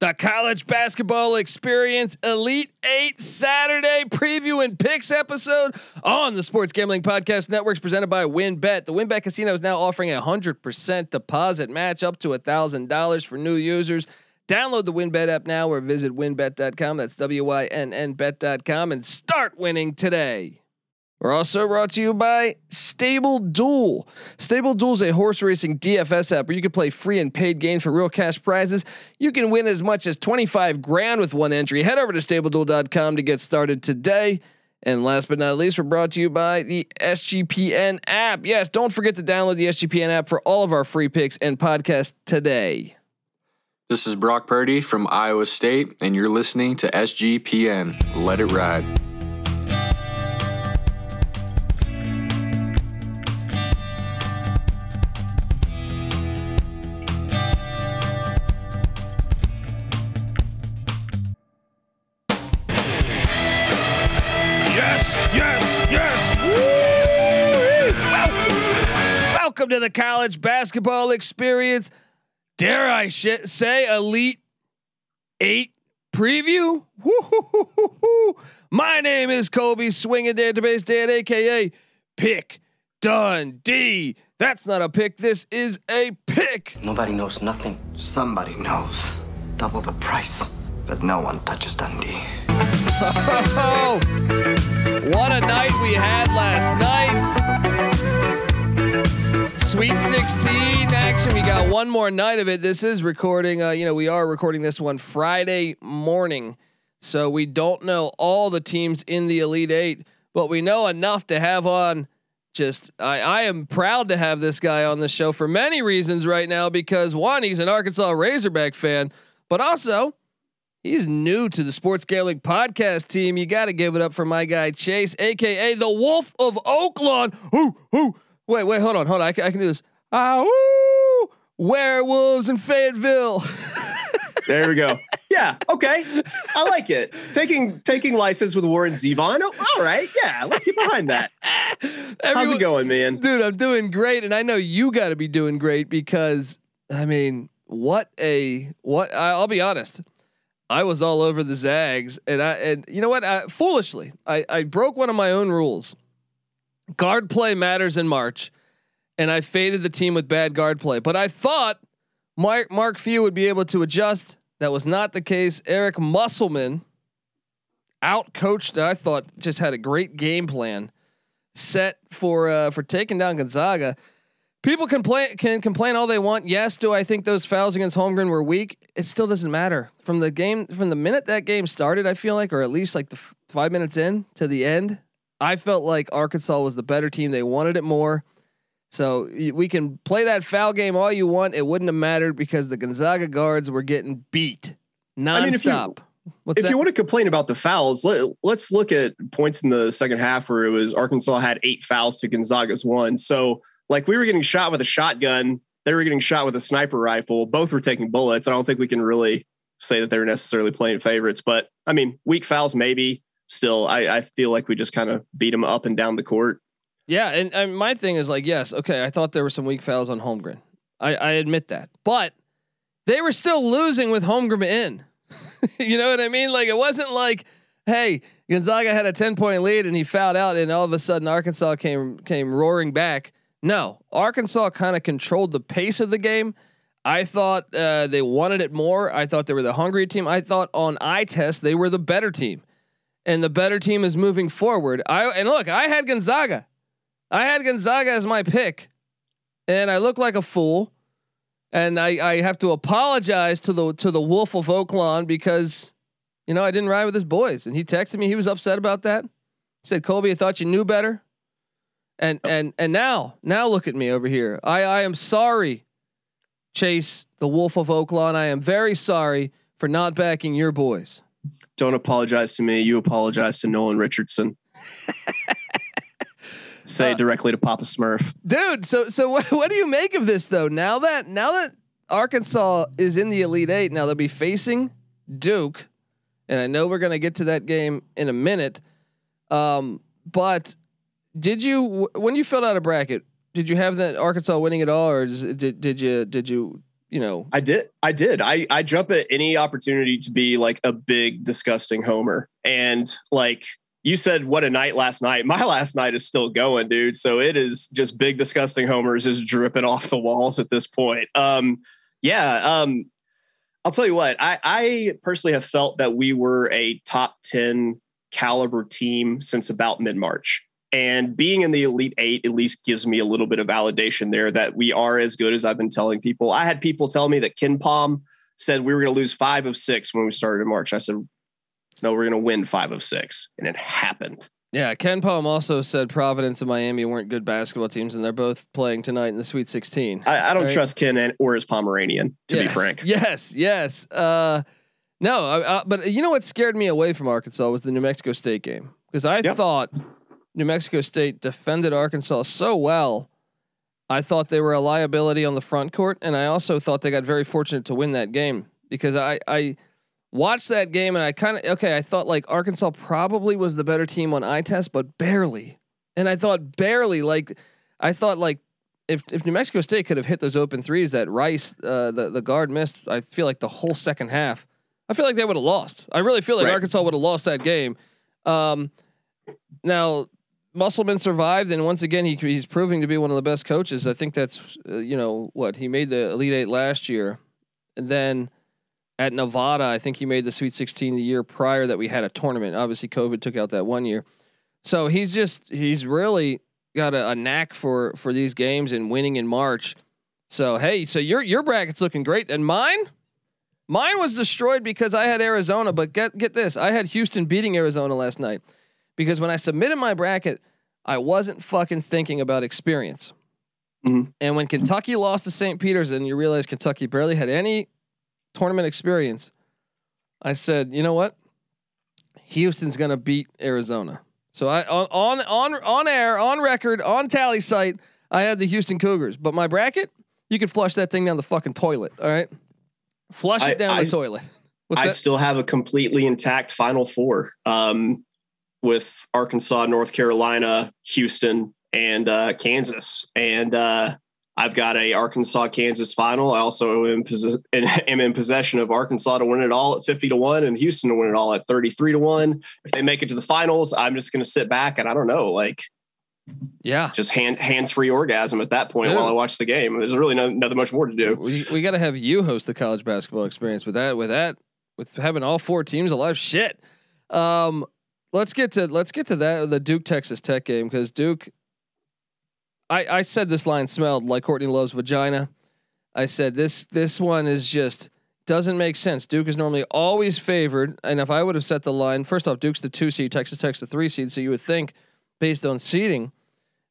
The college basketball experience Elite Eight Saturday preview and picks episode on the Sports Gambling Podcast Networks presented by WynnBET. The WynnBET Casino is now offering a hundred percent deposit match up to a thousand dollars for new users. Download the WynnBET app now or visit wynnbet.com. That's W Y N N bet.com and start winning today. We're also brought to you by Stable Duel. Stable Duel is a horse racing DFS app where you can play free and paid games for real cash prizes. You can win as much as 25 grand with one entry. Head over to stableduel.com to get started today. And last but not least, we're brought to you by the SGPN app. Yes, don't forget to download the SGPN app for all of our free picks and podcasts today. This is Brock Purdy from Iowa State, and you're listening to SGPN. Let it ride. Welcome, welcome to the college basketball experience. Dare I sh- say, Elite Eight preview? My name is Colby Swinging Database Dad, aka Pick Dundee. That's not a pick. This is a pick. Nobody knows nothing. Somebody knows. Double the price. But no one touches Dundee. Oh, what a night we had last night. Sweet 16 action. We got one more night of it. This is recording, uh, you know, we are recording this one Friday morning. So we don't know all the teams in the Elite Eight, but we know enough to have on. Just, I, I am proud to have this guy on the show for many reasons right now because one, he's an Arkansas Razorback fan, but also He's new to the Sports Gambling Podcast team. You got to give it up for my guy Chase, aka the Wolf of Oaklawn. Who? Who? Wait, wait, hold on, hold on. I can, I can do this. Ah, woo! Werewolves in Fayetteville. There we go. Yeah. Okay. I like it. Taking taking license with Warren Zevon. Oh, all right. Yeah. Let's get behind that. How's it going, man? dude? I'm doing great, and I know you got to be doing great because I mean, what a what? I, I'll be honest. I was all over the Zags, and I and you know what? I, foolishly, I I broke one of my own rules. Guard play matters in March, and I faded the team with bad guard play. But I thought Mark Mark Few would be able to adjust. That was not the case. Eric Musselman out coached. I thought just had a great game plan set for uh, for taking down Gonzaga. People complain can complain all they want. Yes, do I think those fouls against Holmgren were weak? It still doesn't matter. From the game, from the minute that game started, I feel like, or at least like the f- five minutes in to the end, I felt like Arkansas was the better team. They wanted it more. So we can play that foul game all you want. It wouldn't have mattered because the Gonzaga guards were getting beat nonstop. mean, if you- What's if that? you want to complain about the fouls, let, let's look at points in the second half where it was Arkansas had eight fouls to Gonzaga's one. So, like, we were getting shot with a shotgun, they were getting shot with a sniper rifle. Both were taking bullets. I don't think we can really say that they were necessarily playing favorites, but I mean, weak fouls, maybe. Still, I, I feel like we just kind of beat them up and down the court. Yeah, and, and my thing is like, yes, okay, I thought there were some weak fouls on Holmgren. I, I admit that, but they were still losing with Holmgren in. you know what I mean? Like it wasn't like, hey, Gonzaga had a ten point lead and he fouled out, and all of a sudden Arkansas came came roaring back. No, Arkansas kind of controlled the pace of the game. I thought uh, they wanted it more. I thought they were the hungry team. I thought on eye test they were the better team, and the better team is moving forward. I and look, I had Gonzaga. I had Gonzaga as my pick, and I look like a fool. And I, I have to apologize to the to the Wolf of Oaklawn because, you know, I didn't ride with his boys, and he texted me. He was upset about that. He said, "Colby, I thought you knew better." And and and now now look at me over here. I I am sorry, Chase, the Wolf of Oaklawn. I am very sorry for not backing your boys. Don't apologize to me. You apologize to Nolan Richardson. Say Uh, directly to Papa Smurf. dude. So so what, what do you make of this though? Now that now that Arkansas is in the Elite Eight, now they'll be facing Duke, and I know we're gonna get to that game in a minute. Um, but did you when you filled out a bracket? Did you have that Arkansas winning it all, or is, did did you did you you know. I did. I did. I I jump at any opportunity to be like a big disgusting homer, and like you said, what a night last night. My last night is still going, dude. So it is just big disgusting homers is dripping off the walls at this point. Um, yeah. Um, I'll tell you what. I I personally have felt that we were a top ten caliber team since about mid March. And being in the Elite Eight at least gives me a little bit of validation there that we are as good as I've been telling people. I had people tell me that KenPom said we were going to lose five of six when we started in March. I said, no, we're going to win five of six. And it happened. Yeah. KenPom also said Providence and Miami weren't good basketball teams, and they're both playing tonight in the Sweet 16. I, I don't Right. trust Ken and, or his Pomeranian, to yes, be frank. Yes, yes. Uh, no, I, I, but you know what scared me away from Arkansas was the New Mexico State game because I Yep. thought New Mexico State defended Arkansas so well. I thought they were a liability on the front court, and I also thought they got very fortunate to win that game because I I watched that game and I kind of okay. I thought like Arkansas probably was the better team on eye test, but barely. And I thought barely like I thought like if if New Mexico State could have hit those open threes that Rice uh, the the guard missed, I feel like the whole second half, I feel like they would have lost. I really feel like Right. Arkansas would have lost that game. Um, now Musselman survived, and once again he he's proving to be one of the best coaches. I think that's uh, you know what he made the Elite Eight last year, and then at Nevada, I think he made the Sweet 16 the year prior that we had a tournament. Obviously, COVID took out that one year, so he's just he's really got a, a knack for for these games and winning in March. So hey, so your your bracket's looking great, and mine. Mine was destroyed because I had Arizona, but get get this, I had Houston beating Arizona last night because when I submitted my bracket, I wasn't fucking thinking about experience. Mhm. And when Kentucky lost to St. Peter's and you realize Kentucky barely had any tournament experience, I said, you know what? Houston's gonna beat Arizona. So I on on on on air, on record, on tally site, I had the Houston Cougars. But my bracket, you can flush that thing down the fucking toilet. All right, flush I- it down I- the toilet. What's I that? still have a completely intact Final Four um, with Arkansas, North Carolina, Houston, and uh, Kansas. And uh, I've got a Arkansas Kansas final. I also am, possess- am in possession of Arkansas to win it all at fifty to one, and Houston to win it all at thirty three to one. If they make it to the finals, I'm just going to sit back and I don't know, like yeah, just hand hands free orgasm at that point Dude. while I watch the game. There's really no, nothing much more to do. we we got to have you host the college basketball experience with that with that with having all four teams alive. Shit. Um, let's get to let's get to that the Duke Texas Tech game because Duke. I I said this line smelled like Courtney Love's vagina. I said this this one is just doesn't make sense. Duke is normally always favored, and if I would have set the line, first off, Duke's the two seed, Texas Tech's the three seed, so you would think based on seeding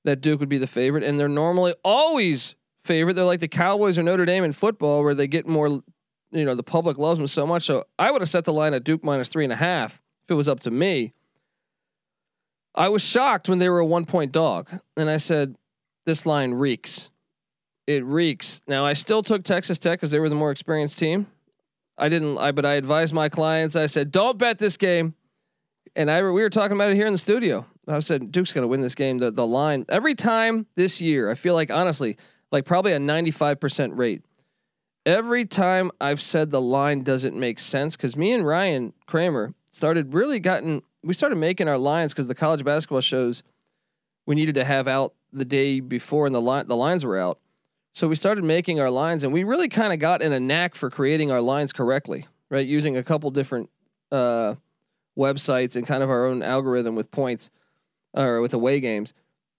that Duke would be the favorite, and they're normally always favorite. They're like the Cowboys or Notre Dame in football, where they get more, you know, the public loves them so much. So I would have set the line at Duke minus three and a half if it was up to me. I was shocked when they were a one point dog, and I said, "This line reeks. It reeks." Now I still took Texas Tech because they were the more experienced team. I didn't, I but I advised my clients. I said, "Don't bet this game." And I we were talking about it here in the studio. I said Duke's going to win this game. The the line every time this year, I feel like honestly, like probably a 95% rate. Every time I've said the line doesn't make sense cuz me and Ryan Kramer started really gotten we started making our lines cuz the college basketball shows we needed to have out the day before and the line the lines were out. So we started making our lines and we really kind of got in a knack for creating our lines correctly, right? Using a couple different uh websites and kind of our own algorithm with points or with away games.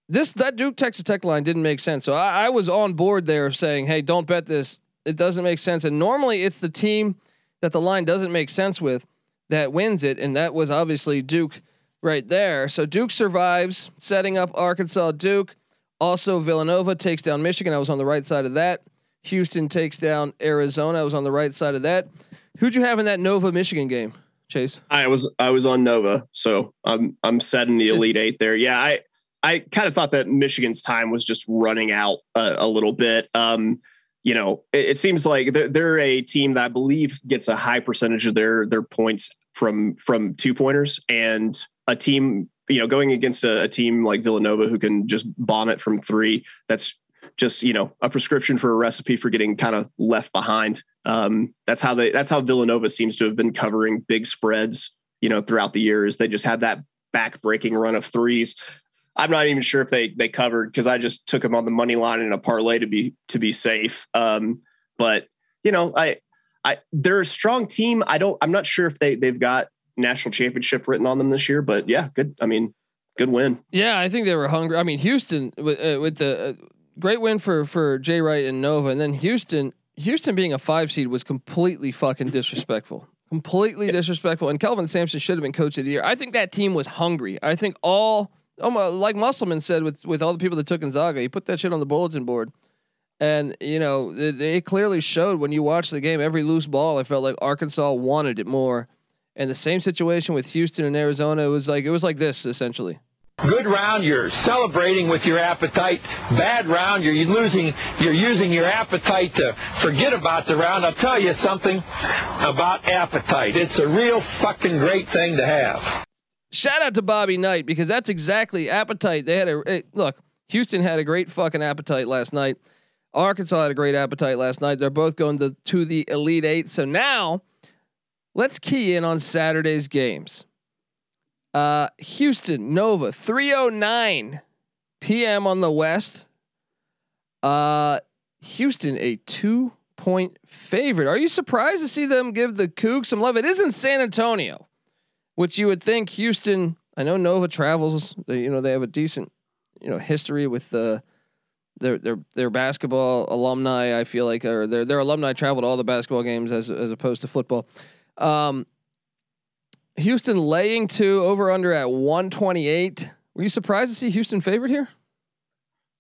This that Duke Texas Tech line didn't make sense. So I, I was on board there saying, hey, don't bet this. It doesn't make sense. And normally it's the team that the line doesn't make sense with that wins it. And that was obviously Duke right there. So Duke survives, setting up Arkansas Duke. Also, Villanova takes down Michigan. I was on the right side of that. Houston takes down Arizona. I was on the right side of that. Who'd you have in that Nova Michigan game, Chase? I was I was on Nova, so I'm I'm setting the Just- Elite Eight there. Yeah, I I kind of thought that Michigan's time was just running out a, a little bit. Um, you know, it, it seems like they're, they're a team that I believe gets a high percentage of their their points from from two pointers, and a team you know going against a, a team like Villanova who can just bomb it from three. That's just you know a prescription for a recipe for getting kind of left behind. Um, that's how they that's how Villanova seems to have been covering big spreads. You know, throughout the years, they just had that back breaking run of threes. I'm not even sure if they they covered because I just took them on the money line in a parlay to be to be safe. Um, but you know, I I they're a strong team. I don't. I'm not sure if they they've got national championship written on them this year, but yeah, good. I mean, good win. Yeah, I think they were hungry. I mean, Houston with, uh, with the uh, great win for for Jay Wright and Nova, and then Houston. Houston being a five seed was completely fucking disrespectful. Completely disrespectful. And Kelvin Sampson should have been coach of the year. I think that team was hungry. I think all, Oh, like Musselman said with with all the people that took Gonzaga, he put that shit on the bulletin board. And you know, it, it clearly showed when you watch the game. Every loose ball, I felt like Arkansas wanted it more. And the same situation with Houston and Arizona. It was like it was like this essentially. Good round, you're celebrating with your appetite. Bad round, you're losing, you're using your appetite to forget about the round. I'll tell you something about appetite. It's a real fucking great thing to have. Shout out to Bobby Knight because that's exactly appetite. They had a look. Houston had a great fucking appetite last night. Arkansas had a great appetite last night. They're both going to to the Elite Eight. So now, let's key in on Saturday's games. Uh, Houston Nova 309 p.m. on the West. Uh, Houston a two point favorite. Are you surprised to see them give the Cougs some love? It isn't San Antonio, which you would think Houston. I know Nova travels. They, you know they have a decent you know history with the. their their their basketball alumni. I feel like or their their alumni travel to all the basketball games as as opposed to football. Um, Houston laying two over under at 128. Were you surprised to see Houston favored here?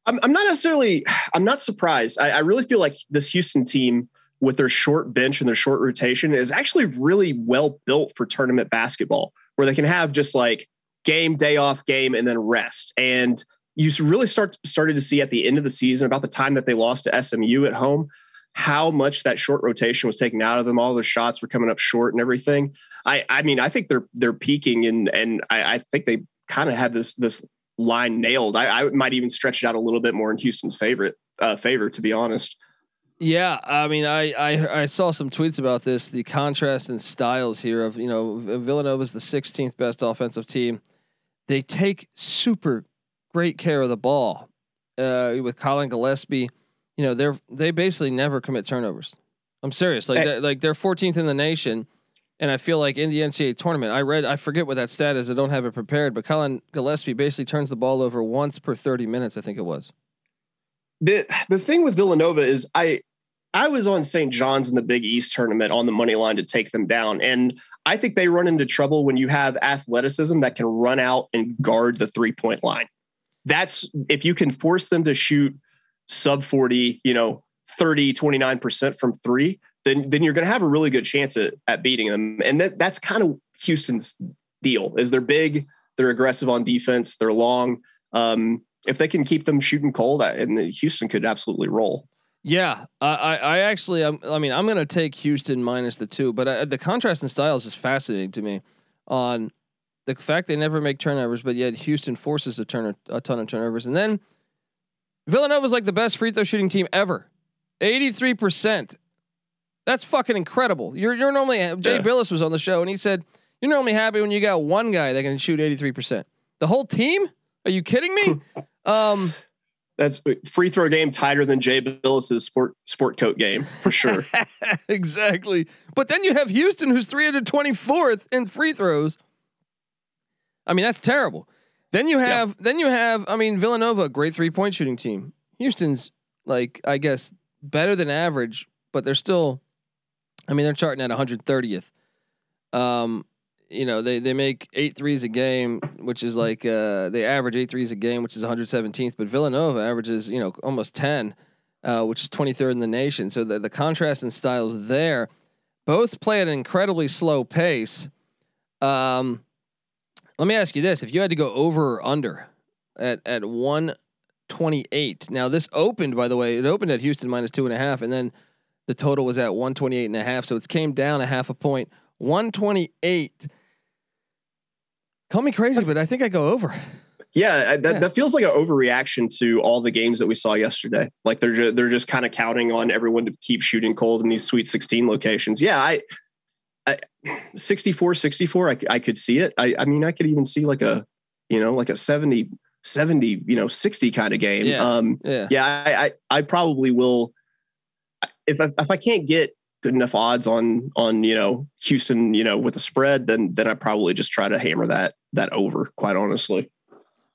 I'm, I'm not necessarily. I'm not surprised. I, I really feel like this Houston team, with their short bench and their short rotation, is actually really well built for tournament basketball, where they can have just like game, day off, game, and then rest. And you really start started to see at the end of the season, about the time that they lost to SMU at home, how much that short rotation was taken out of them. All the shots were coming up short and everything. I I mean I think they're they're peaking and and I, I think they kind of had this this line nailed. I, I might even stretch it out a little bit more in Houston's favorite uh, favor to be honest. Yeah, I mean, I, I I saw some tweets about this. The contrast in styles here of you know Villanova's the 16th best offensive team. They take super great care of the ball. Uh, with Collin Gillespie, you know they're they basically never commit turnovers. I'm serious, like they're, like they're 14th in the nation. And I feel like in the NCAA tournament, I read, I forget what that stat is. I don't have it prepared, but Collin Gillespie basically turns the ball over once per 30 minutes. I think it was. The the thing with Villanova is I I was on St. John's in the Big East tournament on the money line to take them down, and I think they run into trouble when you have athleticism that can run out and guard the three point line. That's if you can force them to shoot sub 40, you know, 30, 29% from three then then you're going to have a really good chance at, at beating them. And that that's kind of Houston's deal. Is they're big, they're aggressive on defense, they're long. Um, if they can keep them shooting cold, and Houston could absolutely roll. Yeah, I, I actually, I'm, i mean, I'm going to take Houston minus the two, but I, the contrast in styles is fascinating to me. On the fact they never make turnovers, but yet Houston forces a turn a ton of turnovers, and then Villanova's like the best free throw shooting team ever, eighty three percent. That's fucking incredible. You're you're normally uh, Jay yeah. Bilas was on the show and he said you're normally happy when you got one guy that can shoot 83%. The whole team? Are you kidding me? um that's free throw game tighter than Jay Bilas's sport sport coat game for sure. exactly. But then you have Houston who's 324th in free throws. I mean, that's terrible. Then you have then you have I mean Villanova, great three point shooting team. Houston's like I guess better than average, but they're still I mean, they're charting at 130th. Um, you know, they they make eight threes a game, which is like uh, they average eight threes a game, which is 117th. But Villanova averages, you know, almost 10, uh, which is 23rd in the nation. So the the contrast in styles there, both play at an incredibly slow pace. Um, let me ask you this: If you had to go over or under at at 128, now this opened, by the way, it opened at Houston minus two and a half, and then the total was at 128 and a half. So it came down a half a point. 128. Call me crazy, but I think I go over. Yeah, that, Yeah. that feels like an overreaction to all the games that we saw yesterday. Like they're just, they're just kind of counting on everyone to keep shooting cold in these Sweet 16 locations. Yeah, I, I 64 64 I, I could see it. I, I mean I could even see like a you know like a 70 70 you know 60 kind of game. Yeah. Um Yeah. yeah, I, I I probably will if I, if I can't get good enough odds on on you know Houston you know with a spread then then I probably just try to hammer that that over quite honestly.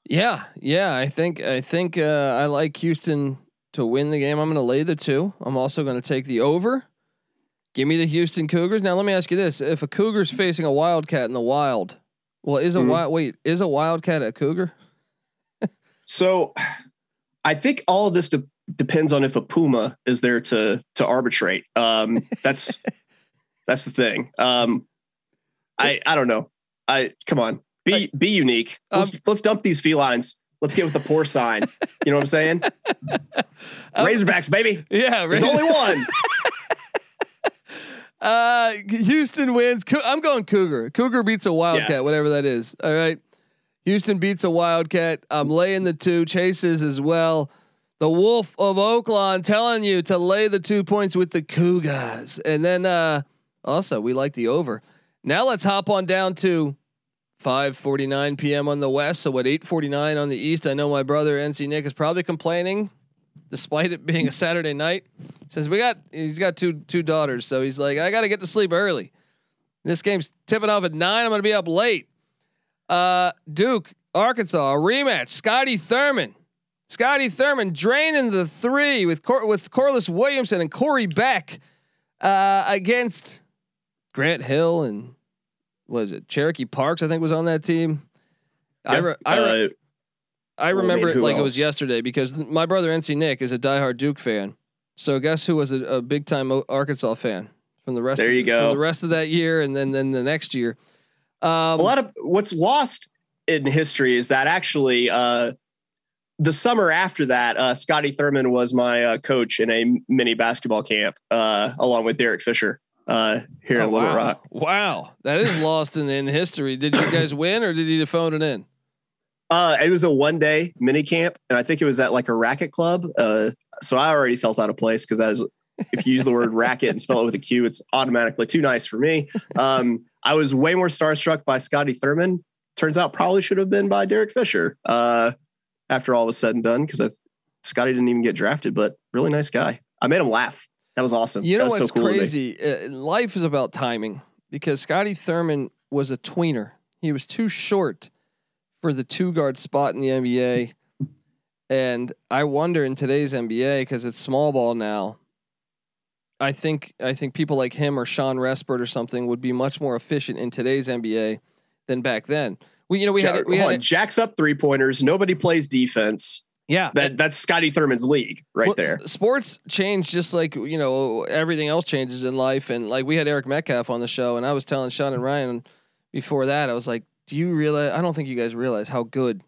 Yeah, yeah. I think I think uh, I like Houston to win the game. I'm going to lay the two. I'm also going to take the over. Give me the Houston Cougars. Now let me ask you this: If a Cougar's facing a Wildcat in the wild, well, is a Mhm. wild wait is a Wildcat a Cougar? So I think all of this de- depends on if a Puma is there to to arbitrate. Um, that's that's the thing. Um, I I don't know. I come on, be be unique. Let's let's dump these felines. Let's get with the porcine. You know what I'm saying? Razorbacks, baby. Yeah, There's only one. Uh, Houston wins. I'm going Cougar. Cougar beats a Wildcat, Yeah. whatever that is. All right. Houston beats a Wildcat. I'm laying the two chases as well. The Wolf of Oaklawn telling you to lay the two points with the Cougars. And then uh also we like the over. Now let's hop on down to 5:49 p.m. on the west. So what 8:49 on the east. I know my brother NC Nick is probably complaining despite it being a Saturday night. Says we got he's got two two daughters, so he's like I got to get to sleep early. This game's tipping off at nine. I'm to be up late. Uh, Duke, Arkansas, a rematch. Scotty Thurman, Scotty Thurman draining the three with Cor- with Corliss Williamson and Corey Beck uh, against Grant Hill and was it Cherokee Parks? I think was on that team. I re- I, re- Uh, I remember mean, it like it was yesterday because my brother NC Nick is a diehard Duke fan. So guess who was a, a big time Arkansas fan from the rest? There of, you go. The rest of that year, and then then the next year. Um, a lot of what's lost in history is that actually uh, the summer after that, uh, Scotty Thurman was my uh, coach in a mini basketball camp uh, along with Derek Fisher uh, here oh, in Little wow. Rock. Wow, that is lost in in history. Did you guys win or did you phone it in? Uh, it was a one day mini camp, and I think it was at like a racket club. Uh, so I already felt out of place because I was. If you use the word racket and spell it with a Q, it's automatically too nice for me. Um, I was way more starstruck by Scotty Thurman. Turns out, probably should have been by Derek Fisher. After all was said and done, because Scotty didn't even get drafted, but really nice guy. I made him laugh. That was awesome. You know that was what's so cool crazy? Uh, life is about timing because Scotty Thurman was a tweener. He was too short for the two guard spot in the NBA. And I wonder in today's NBA because it's small ball now. I think I think people like him or Shawn Respert or something would be much more efficient in today's NBA than back then. We you know we Ja- had we had on, jacks up three pointers. Nobody plays defense. yeah That that's Scotty Thurman's league right Well, there. Sports change just like you know everything else changes in life, and like we had Eric Metcalf on the show, and I was telling Sean and Ryan before that, I was like, "Do you realize? I don't think you guys realize how good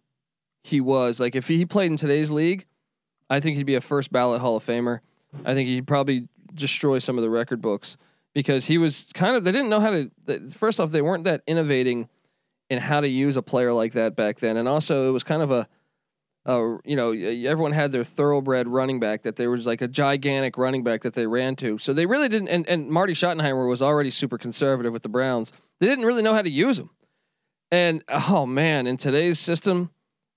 he was. Like if he played in today's league, I think he'd be a first ballot Hall of Famer. I think he'd probably destroy some of the record books because he was kind of they didn't know how to. First off, they weren't that innovating in how to use a player like that back then, and also it was kind of a uh, you know, everyone had their thoroughbred running back that there was like a gigantic running back that they ran to. So they really didn't. And, and Marty Schottenheimer was already super conservative with the Browns. They didn't really know how to use him. And oh man, in today's system,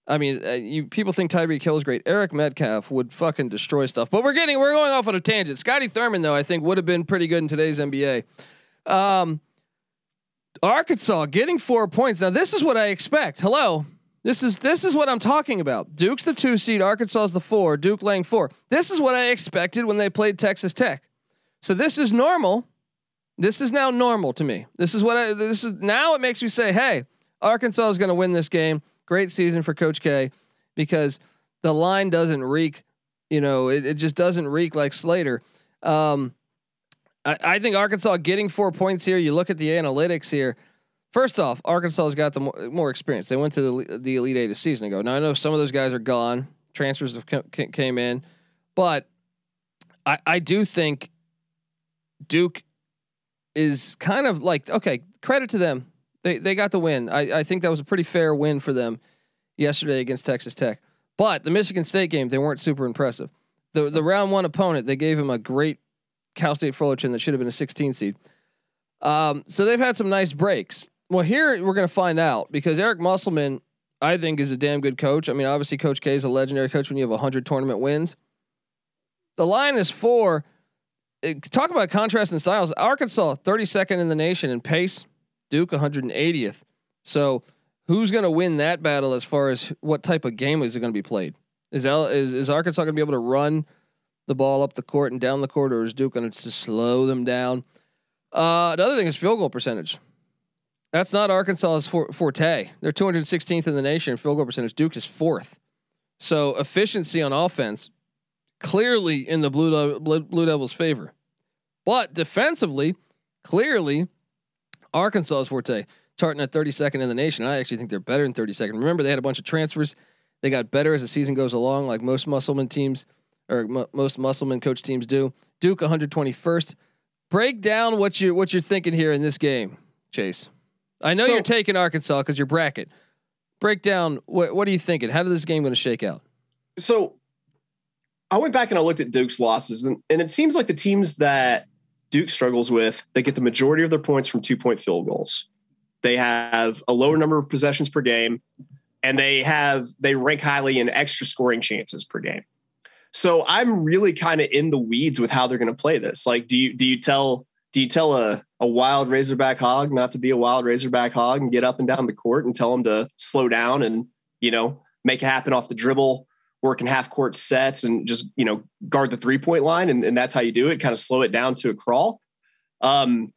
I mean, uh, you people think Tyreek Hill is great. Eric Metcalf would fucking destroy stuff. But we're getting we're going off on a tangent. Scotty Thurman though, I think would have been pretty good in today's NBA. Um, Arkansas getting four points. Now this is what I expect. Hello. This is this is what I'm talking about. Duke's the two seed, Arkansas's the four, Duke laying four. This is what I expected when they played Texas Tech. So this is normal. This is now normal to me. This is what I this is now it makes me say, hey, Arkansas is going to win this game. Great season for Coach K because the line doesn't reek, you know, it, it just doesn't reek like Slater. Um, I, I think Arkansas getting four points here. You look at the analytics here. First off, Arkansas's got the more, more experience. They went to the, the Elite Eight a season ago. Now I know some of those guys are gone. Transfers have ca- ca- came in, but I, I do think Duke is kind of like okay. Credit to them. They they got the win. I, I think that was a pretty fair win for them yesterday against Texas Tech. But the Michigan State game, they weren't super impressive. The the round one opponent, they gave him a great Cal State Fullerton that should have been a 16 seed. Um, so they've had some nice breaks. Well, here we're going to find out because Eric Musselman, I think, is a damn good coach. I mean, obviously, Coach K is a legendary coach when you have 100 tournament wins. The line is four. Eh, talk about contrast in styles. Arkansas, 32nd in the nation in pace. Duke, 180th. So who's going to win that battle as far as what type of game is it going to be played? Is, L, is, is Arkansas going to be able to run the ball up the court and down the court, or is Duke going to slow them down? Uh, the other thing is field goal percentage. That's not Arkansas's forte. They're 216th in the nation in field goal percentage. Duke is fourth. So efficiency on offense clearly in the Blue, Blue Devils' favor. But defensively, clearly Arkansas's forte. Tartan at 32nd in the nation. I actually think they're better than 32nd. Remember, they had a bunch of transfers. They got better as the season goes along, like most Musselman teams or m- most Musselman coach teams do. Duke 121st. Break down what you what you're thinking here in this game, Chase. I know so, you're taking Arkansas because you're bracket. Break down what what are you thinking? How did this game going to shake out? So I went back and I looked at Duke's losses, and, and it seems like the teams that Duke struggles with, they get the majority of their points from two point field goals. They have a lower number of possessions per game, and they have they rank highly in extra scoring chances per game. So I'm really kind of in the weeds with how they're going to play this. Like, do you do you tell do you tell a a wild Razorback hog not to be a wild Razorback hog and get up and down the court and tell him to slow down and you know make it happen off the dribble, work in half court sets and just you know guard the three point line and, and that's how you do it. Kind of slow it down to a crawl. Um,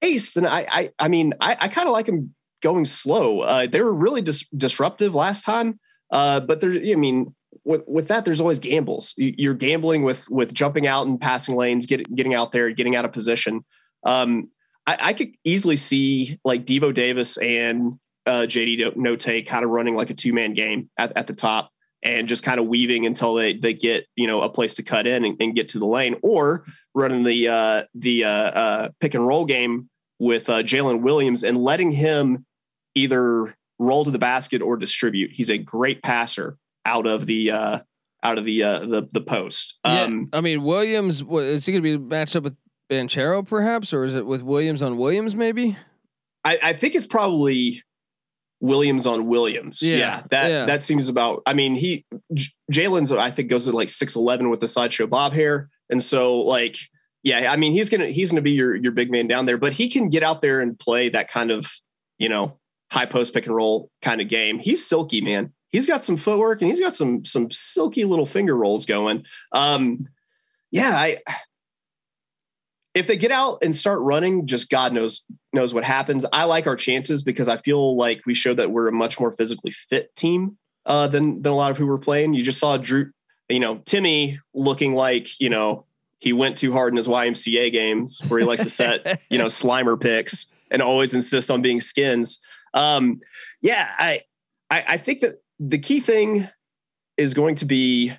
Ace, then I I I mean I, I kind of like him going slow. Uh, they were really dis- disruptive last time, uh, but there I mean with with that, there's always gambles. You're gambling with with jumping out and passing lanes, getting getting out there, getting out of position. Um, I, I, could easily see like Devo Davis and uh, JD Notae kind of running like a two man game at, at the top and just kind of weaving until they they get you know a place to cut in and, and get to the lane, or running the uh, the uh, uh pick and roll game with uh, Jaylin Williams and letting him either roll to the basket or distribute. He's a great passer out of the uh, out of the uh, the the post. Um, yeah, I mean Williams is he going to be matched up with Banchero perhaps, or is it with Williams on Williams maybe? I, I think it's probably Williams on Williams. Yeah, yeah that yeah. that seems about. I mean, he Jaylin's I think goes to like six eleven with the sideshow bob hair, and so like yeah, I mean he's gonna he's gonna be your your big man down there, but he can get out there and play that kind of you know high post pick and roll kind of game. He's silky, man he's got some footwork and he's got some some silky little finger rolls going. Um, yeah, I if they get out and start running, just God knows knows what happens. I like our chances because I feel like we showed that we're a much more physically fit team uh, than than a lot of who were playing. You just saw Drew, you know, Timme looking like you know he went too hard in his YMCA games where he likes to set you know Slimer picks and always insist on being skins. Um, yeah, I, I I think that the key thing is going to be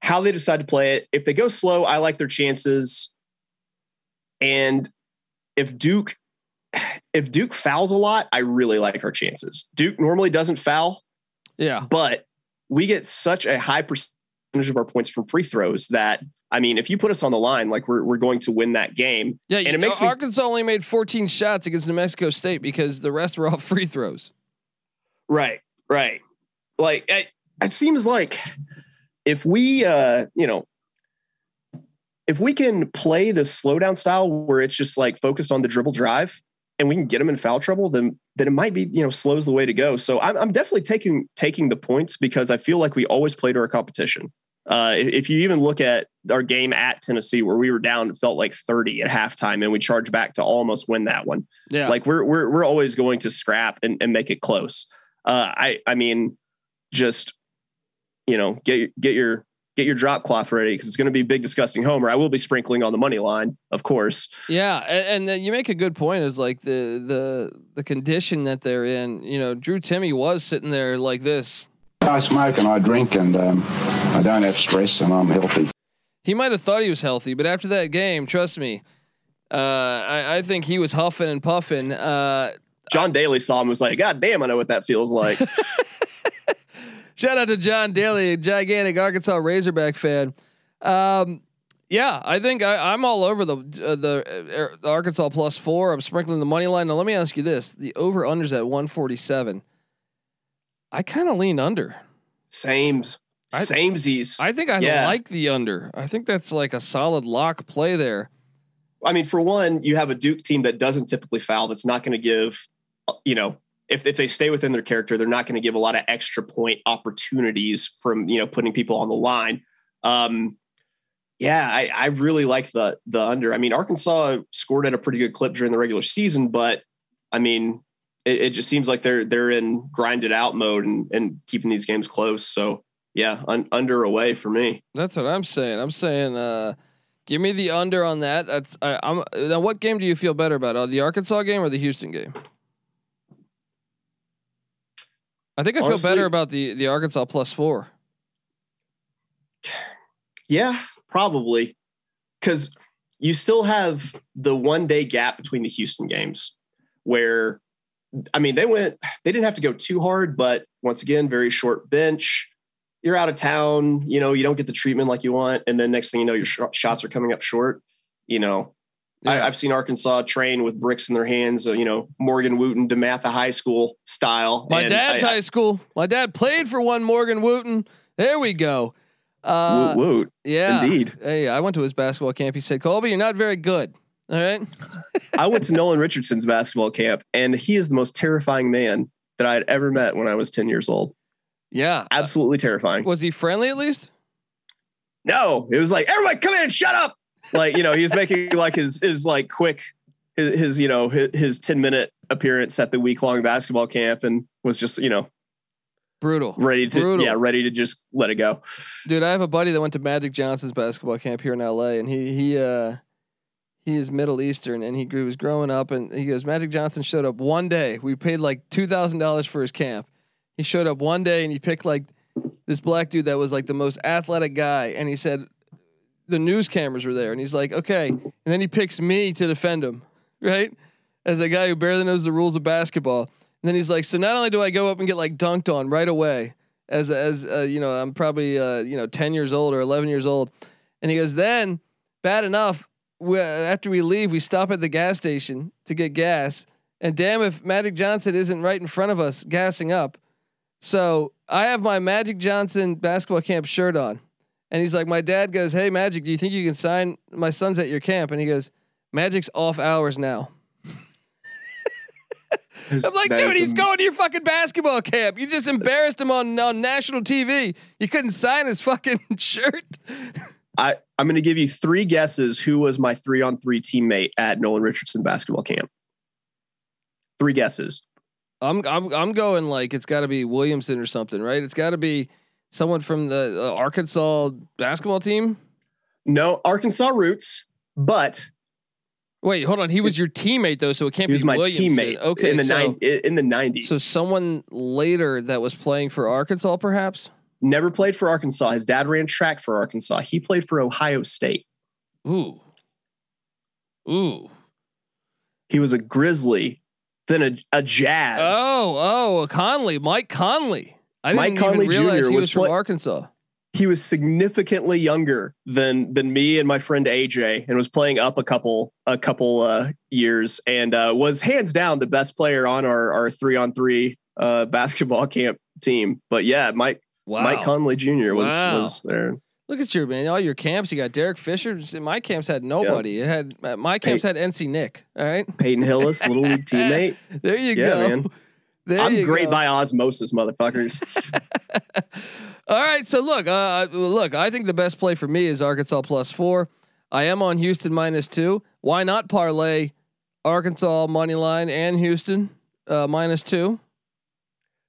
how they decide to play it. If they go slow, I like their chances. And if Duke if Duke fouls a lot, I really like our chances. Duke normally doesn't foul. Yeah. But we get such a high percentage of our points from free throws that I mean, if you put us on the line, like we're we're going to win that game. Yeah, and it makes Arkansas me, only made 14 shots against New Mexico State because the rest were all free throws. Right, right like it, it seems like if we uh you know if we can play the slowdown style where it's just like focused on the dribble drive and we can get them in foul trouble, then then it might be you know slows the way to go. So I'm, I'm definitely taking taking the points because I feel like we always play to our competition. Uh, if you even look at our game at Tennessee, where we were down, it felt like 30 at halftime, and we charged back to almost win that one. Yeah, like we're we're we're always going to scrap and, and make it close. Uh, I I mean, just you know get get your get your drop cloth ready because it's going to be big disgusting homer. I will be sprinkling on the money line, of course. Yeah, and, and you make a good point. Is like the the the condition that they're in. You know, Drew Timme was sitting there like this. I smoke and I drink and um, I don't have stress and I'm healthy. He might have thought he was healthy, but after that game, trust me, uh, I, I, think he was huffing and puffing. Uh, John Daly saw him and was like, God damn, I know what that feels like. Shout out to John Daly, gigantic Arkansas Razorback fan. Um, yeah, I think I, am all over the uh, the uh, Arkansas plus four. I'm sprinkling the money line. Now let me ask you this: the over unders at 147. I kind of lean under. Same, same Z's. I think I yeah. like the under. I think that's like a solid lock play there. I mean, for one, you have a Duke team that doesn't typically foul. That's not going to give, uh, you know, if if they stay within their character, they're not going to give a lot of extra point opportunities from you know putting people on the line. Um, yeah, I, I really like the the under. I mean, Arkansas scored at a pretty good clip during the regular season, but I mean, it, it just seems like they're they're in grinded out mode and and keeping these games close. So yeah, un, under away for me. That's what I'm saying. I'm saying, uh, give me the under on that. That's I, am now. What game do you feel better about? Uh, the Arkansas game or the Houston game? I think I Honestly, feel better about the the Arkansas plus four. Yeah, Probably because you still have the one day gap between the Houston games where, I mean, they went, they didn't have to go too hard, but once again, very short bench. You're out of town, you know, you don't get the treatment like you want. And then next thing you know, your sh- shots are coming up short. You know, yeah. I, have seen Arkansas train with bricks in their hands, uh, you know, Morgan Wootten, DeMatha High School style. My dad's I, high school. My dad played for one Morgan Wootten. There we go. Uh, woot, woot. Yeah, indeed. Hey, I went to his basketball camp. He said, "Colby, you're not very good." All right. I went to Nolan Richardson's basketball camp, and he is the most terrifying man that I had ever met when I was 10 years old. Yeah, absolutely terrifying. Was he friendly at least? No, it was like everybody come in and shut up. Like you know, he was making like his his like quick his, his you know his, his 10 minute appearance at the week long basketball camp, and was just you know Brutal. Ready to Brutal. yeah, ready to just let it go. Dude, I have a buddy that went to Magic Johnson's basketball camp here in LA and he he uh he is Middle Eastern and he grew, was growing up and he goes, Magic Johnson showed up one day. We paid like two thousand dollars for his camp. He showed up one day and he picked like this black dude that was like the most athletic guy and he said the news cameras were there and he's like, okay. And then he picks me to defend him, right? As a guy who barely knows the rules of basketball. And then he's like, so not only do I go up and get like dunked on right away, as as uh, you know, I'm probably uh, you know 10 years old or 11 years old, and he goes, then bad enough. We, after we leave, we stop at the gas station to get gas, and damn if Magic Johnson isn't right in front of us gassing up. So I have my Magic Johnson basketball camp shirt on, and he's like, my dad goes, hey Magic, do you think you can sign my son's at your camp? And he goes, Magic's off hours now. I'm like, dude, he's going to your fucking basketball camp. You just embarrassed him on, on national TV. You couldn't sign his fucking shirt. I, I'm going to give you three guesses who was my three on three teammate at Nolan Richardson basketball camp. Three guesses. I'm I'm I'm going like it's got to be Williamson or something, right? It's got to be someone from the uh, Arkansas basketball team. No, Arkansas roots, but Wait, hold on. He was your teammate though, so it can't he was be my Williamson. teammate. Okay, in the so, in the nineties. So someone later that was playing for Arkansas, perhaps. Never played for Arkansas. His dad ran track for Arkansas. He played for Ohio State. Ooh, ooh. He was a Grizzly, then a, a Jazz. Oh, oh, Conley, Mike Conley. I didn't Mike Conley Jr. was, from Arkansas he was significantly younger than than me and my friend AJ, and was playing up a couple a couple uh, years, and uh, was hands down the best player on our our three on three uh, basketball camp team. But yeah, Mike wow. Mike Conley Jr. was wow. was there. Look at you, man! All your camps, you got Derek Fisher. My camps had nobody. It had uh, my camps Pey- had NC Nick. All right, Peyton Hillis, little league teammate. there you yeah, go, man. There I'm great go. by osmosis, motherfuckers. All right, so look, uh, look, I think the best play for me is Arkansas plus four. I am on Houston minus two. Why not parlay Arkansas money line and Houston uh, minus two?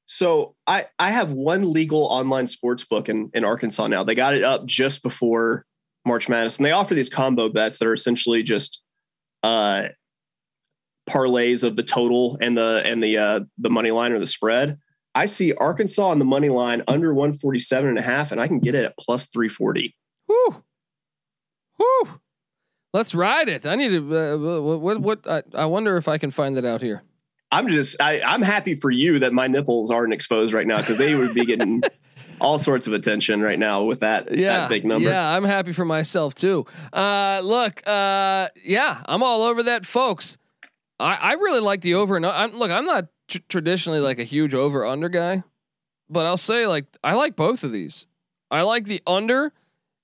So I I have one legal online sports book in in Arkansas now. They got it up just before March Madness, and they offer these combo bets that are essentially just uh, parlays of the total and the and the uh, the money line or the spread. I see Arkansas on the money line under 147 and a half, and I can get it at plus 340. Whoo. Whoo. Let's ride it. I need to, uh, what, what, what I, I wonder if I can find that out here. I'm just I, I'm happy for you that my nipples aren't exposed right now because they would be getting all sorts of attention right now with that Yeah, that big number. yeah, I'm happy for myself too. Uh, look, uh, yeah, I'm all over that, folks. I, I really like the over and I'm, look. I'm not tr- traditionally like a huge over under guy, but I'll say like I like both of these. I like the under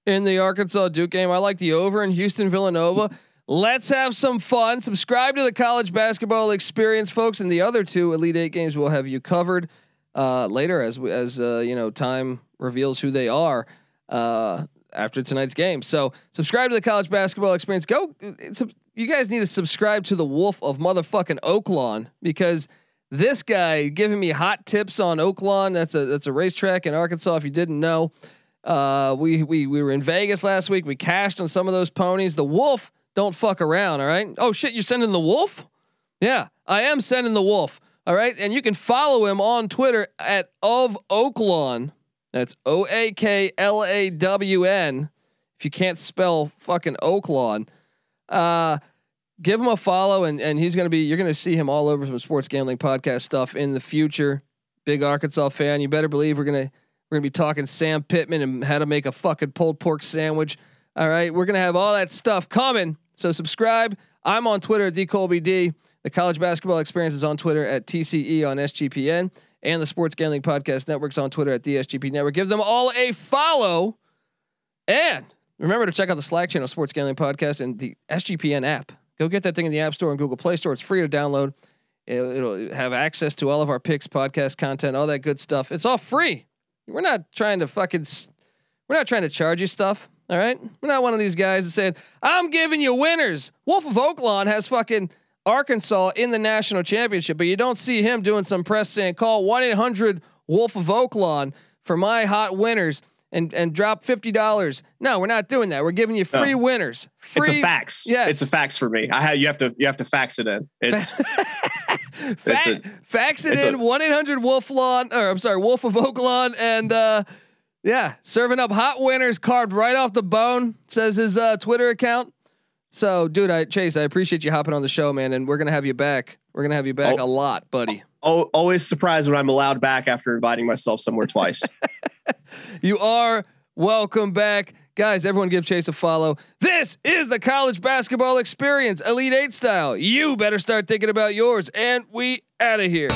in the Arkansas Duke game. I like the over in Houston Villanova. Let's have some fun. Subscribe to the college basketball experience, folks, and the other two Elite Eight games will have you covered uh, later as as uh, you know time reveals who they are uh, after tonight's game. So subscribe to the college basketball experience. Go, a, you guys need to subscribe to the Wolf of motherfucking Oaklawn because this guy giving me hot tips on Oaklawn. That's a that's a racetrack in Arkansas. If you didn't know, uh, we we we were in Vegas last week. We cashed on some of those ponies. The Wolf don't fuck around. All right. Oh shit, you're sending the Wolf? Yeah, I am sending the Wolf. All right, and you can follow him on Twitter at of Oaklawn. That's O A K L A W N. If you can't spell fucking Oaklawn, uh, give him a follow, and and he's gonna be. You're gonna see him all over some sports gambling podcast stuff in the future. Big Arkansas fan. You better believe we're gonna we're gonna be talking Sam Pittman and how to make a fucking pulled pork sandwich. All right, we're gonna have all that stuff coming. So subscribe. I'm on Twitter at TheColbyD. The college basketball experience is on Twitter at TCE on SGPN, and the Sports Gambling Podcast Network's on Twitter at the SGP Network. Give them all a follow, and remember to check out the Slack channel, Sports Gambling Podcast, and the SGPN app. Go get that thing in the App Store and Google Play Store. It's free to download. It'll, it'll have access to all of our picks, podcast content, all that good stuff. It's all free. We're not trying to fucking. We're not trying to charge you stuff. All right. We're not one of these guys that said, "I'm giving you winners." Wolf of Oaklawn has fucking Arkansas in the national championship, but you don't see him doing some press saying, "Call one eight hundred Wolf of Oaklawn for my hot winners." And, and drop fifty dollars. No, we're not doing that. We're giving you free No. winners. Free, It's a fax. Yeah, It's a fax for me. I have you have to you have to fax it in. It's Fa- It's a- fax it in one eight hundred Wolf Lawn, or I'm sorry, Wolf of Oaklawn, and uh, yeah, serving up hot winners carved right off the bone. Says his uh, Twitter account. So, dude, I Chase, I appreciate you hopping on the show, man, and we're gonna have you back. We're gonna have you back Oh. a lot, buddy always surprised when I'm allowed back after inviting myself somewhere twice. you are welcome back. Guys, everyone give Chase a follow. This is the college basketball experience, Elite Eight style. You better start thinking about yours, and we out of here. Do